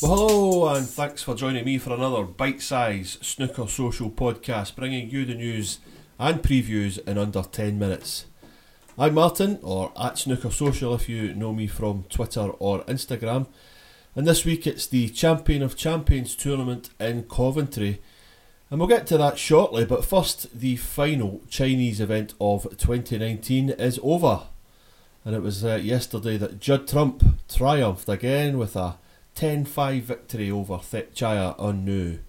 Well, hello, and thanks for joining me for another bite sized snooker social podcast, bringing you the news and previews in under 10 minutes. I'm Martin, or at Snooker Social if you know me from Twitter or Instagram, and this week it's the Champion of Champions tournament in Coventry. And we'll get to that shortly, but first, the final Chinese event of 2019 is over. And it was uh, yesterday that Judd Trump triumphed again with a 10 5 victory over Thepchaiya Un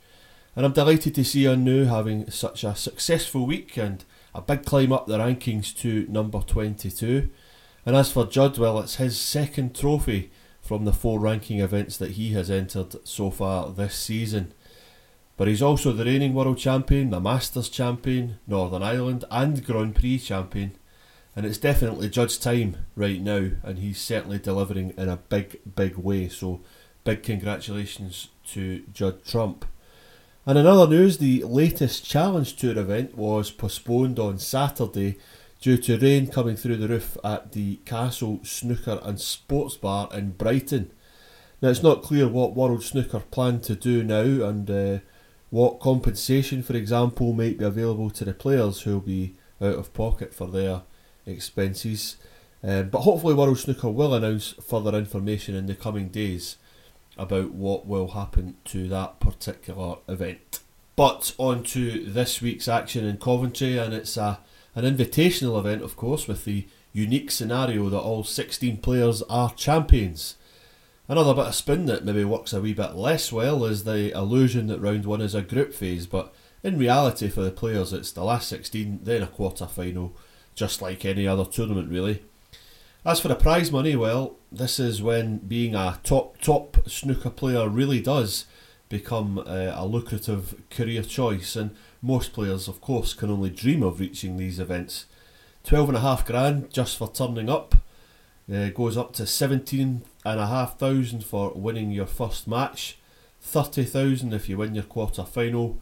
And I'm delighted to see Un having such a successful week and a big climb up the rankings to number 22. And as for Judd, well, it's his second trophy from the four ranking events that he has entered so far this season. But he's also the reigning world champion, the Masters champion, Northern Ireland, and Grand Prix champion. And it's definitely Judd's time right now, and he's certainly delivering in a big, big way. So, big congratulations to Judd Trump. And in other news, the latest Challenge Tour event was postponed on Saturday due to rain coming through the roof at the Castle Snooker and Sports Bar in Brighton. Now, it's not clear what World Snooker plan to do now and uh, what compensation, for example, might be available to the players who will be out of pocket for their expenses. Um, but hopefully, World Snooker will announce further information in the coming days about what will happen to that particular event. But on to this week's action in Coventry, and it's a, an invitational event, of course, with the unique scenario that all 16 players are champions. Another bit of spin that maybe works a wee bit less well is the illusion that round one is a group phase, but in reality for the players it's the last 16, then a quarter final, just like any other tournament really. As for the prize money, well, this is when being a top top snooker player really does become uh, a lucrative career choice, and most players, of course, can only dream of reaching these events. Twelve and a half grand just for turning up, uh, goes up to seventeen and a half thousand for winning your first match, thirty thousand if you win your quarter final,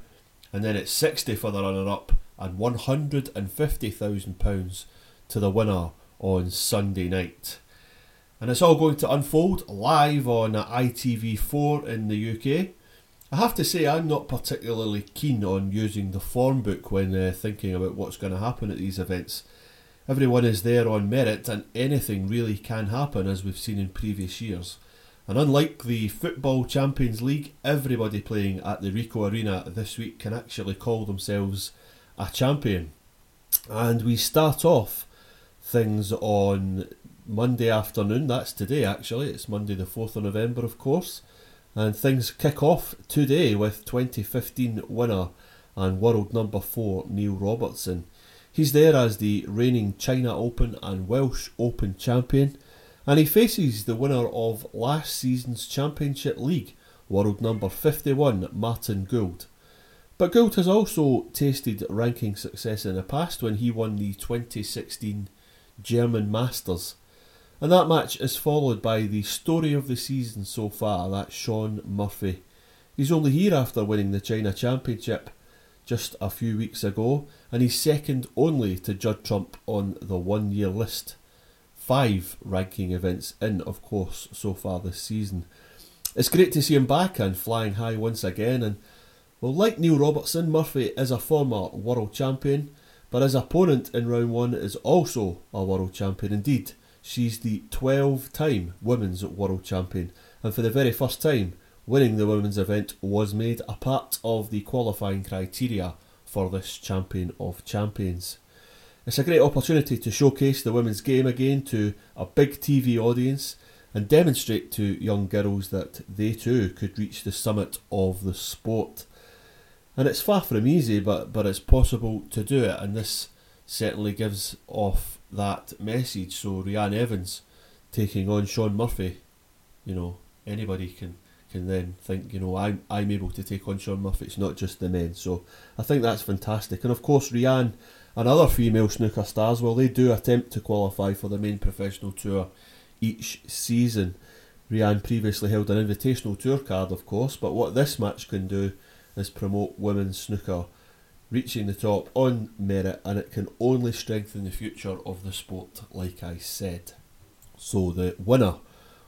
and then it's sixty for the runner up and one hundred and fifty thousand pounds to the winner on Sunday night. And it's all going to unfold live on ITV4 in the UK. I have to say, I'm not particularly keen on using the form book when uh, thinking about what's going to happen at these events. Everyone is there on merit, and anything really can happen, as we've seen in previous years. And unlike the Football Champions League, everybody playing at the Ricoh Arena this week can actually call themselves a champion. And we start off things on Monday afternoon. That's today, actually. It's Monday, the 4th of November, of course. And things kick off today with 2015 winner and world number 4 Neil Robertson. He's there as the reigning China Open and Welsh Open champion, and he faces the winner of last season's Championship League, world number 51 Martin Gould. But Gould has also tasted ranking success in the past when he won the 2016 German Masters. And that match is followed by the story of the season so far, that's Shaun Murphy. He's only here after winning the China Championship just a few weeks ago, and he's second only to Judd Trump on the one year list. Five ranking events in, of course, so far this season. It's great to see him back and flying high once again, and well, like Neil Robertson, Murphy is a former world champion but his opponent in round one is also a world champion. Indeed, she's the 12 time women's world champion, and for the very first time, winning the women's event was made a part of the qualifying criteria for this champion of champions. It's a great opportunity to showcase the women's game again to a big TV audience and demonstrate to young girls that they too could reach the summit of the sport and it's far from easy, but but it's possible to do it, and this certainly gives off that message. So Reanne Evans taking on Shaun Murphy, you know, anybody can can then think, you know, I'm I'm able to take on Shaun Murphy. It's not just the men. So I think that's fantastic, and of course Reanne and other female snooker stars, well, they do attempt to qualify for the main professional tour each season. Reanne previously held an invitational tour card, of course, but what this match can do is promote women's snooker reaching the top on merit and it can only strengthen the future of the sport, like I said. So, the winner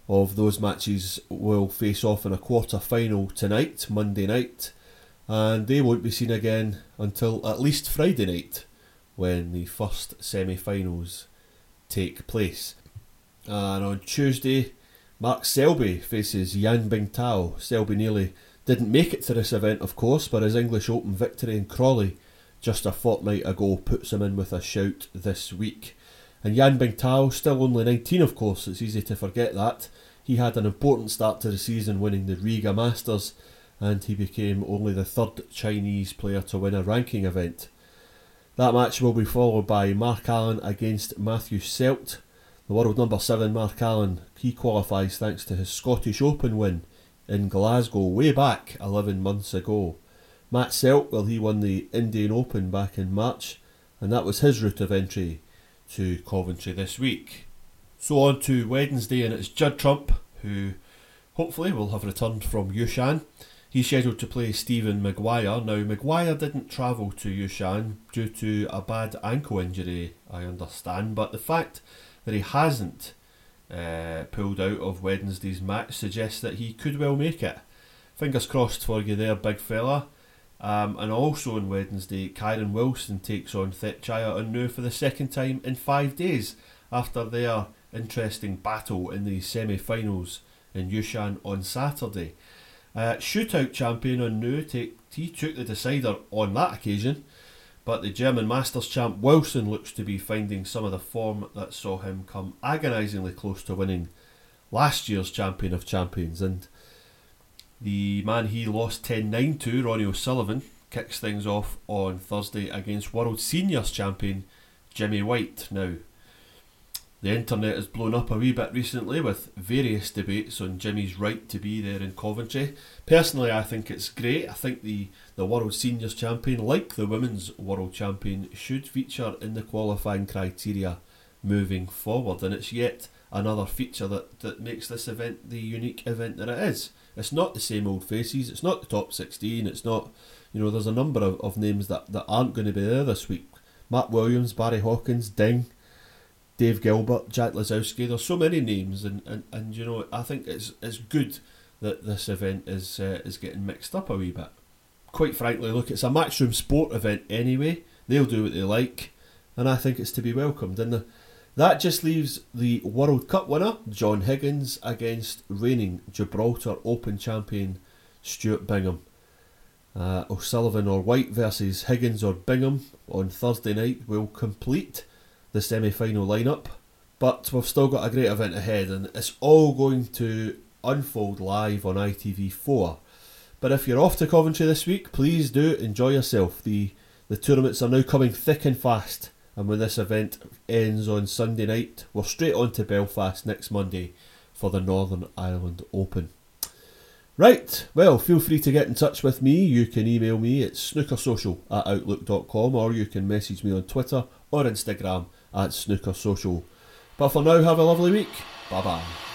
of those matches will face off in a quarter final tonight, Monday night, and they won't be seen again until at least Friday night when the first semi finals take place. And on Tuesday, Mark Selby faces Yan Bingtao. Selby nearly didn't make it to this event, of course, but his English Open victory in Crawley just a fortnight ago puts him in with a shout this week. And Yan Bingtao, still only 19, of course, it's easy to forget that. He had an important start to the season winning the Riga Masters, and he became only the third Chinese player to win a ranking event. That match will be followed by Mark Allen against Matthew Selt. The world number 7 Mark Allen, he qualifies thanks to his Scottish Open win in Glasgow way back 11 months ago. Matt Selt, well, he won the Indian Open back in March, and that was his route of entry to Coventry this week. So on to Wednesday, and it's Judd Trump who hopefully will have returned from Yushan. He's scheduled to play Stephen Maguire. Now, Maguire didn't travel to Yushan due to a bad ankle injury, I understand, but the fact that he hasn't uh, pulled out of Wednesday's match suggests that he could well make it. Fingers crossed for you there, big fella. Um, and also on Wednesday, Kyren Wilson takes on Thepchaiya Un-Nooh for the second time in five days after their interesting battle in the semi finals in Yushan on Saturday. Uh, shootout champion Unnu take, he took the decider on that occasion, but the German Masters champ Wilson looks to be finding some of the form that saw him come agonisingly close to winning last year's champion of champions. And the man he lost 10 9 to, Ronnie O'Sullivan, kicks things off on Thursday against World Seniors champion Jimmy White. Now, the internet has blown up a wee bit recently with various debates on Jimmy's right to be there in Coventry. Personally, I think it's great. I think the, the World Seniors Champion, like the Women's World Champion, should feature in the qualifying criteria moving forward, and it's yet another feature that, that makes this event the unique event that it is. It's not the same old faces. It's not the top 16. It's not, you know, there's a number of, of names that, that aren't going to be there this week. Matt Williams, Barry Hawkins, Ding, Dave Gilbert, Jack Lisowski. There's so many names, and, and, and you know, I think it's it's good that this event is uh, is getting mixed up a wee bit. Quite frankly, look, it's a matchroom sport event anyway. They'll do what they like, and I think it's to be welcomed. And the, that just leaves the World Cup winner, John Higgins, against reigning Gibraltar Open champion Stuart Bingham. Uh, O'Sullivan or White versus Higgins or Bingham on Thursday night will complete the semi final lineup. But we've still got a great event ahead, and it's all going to unfold live on ITV4. But if you're off to Coventry this week, please do enjoy yourself. The the tournaments are now coming thick and fast. And when this event ends on Sunday night, we're straight on to Belfast next Monday for the Northern Ireland Open. Right, well, feel free to get in touch with me. You can email me at snookersocial at outlook.com or you can message me on Twitter or Instagram at Snooker Social. But for now, have a lovely week. Bye bye.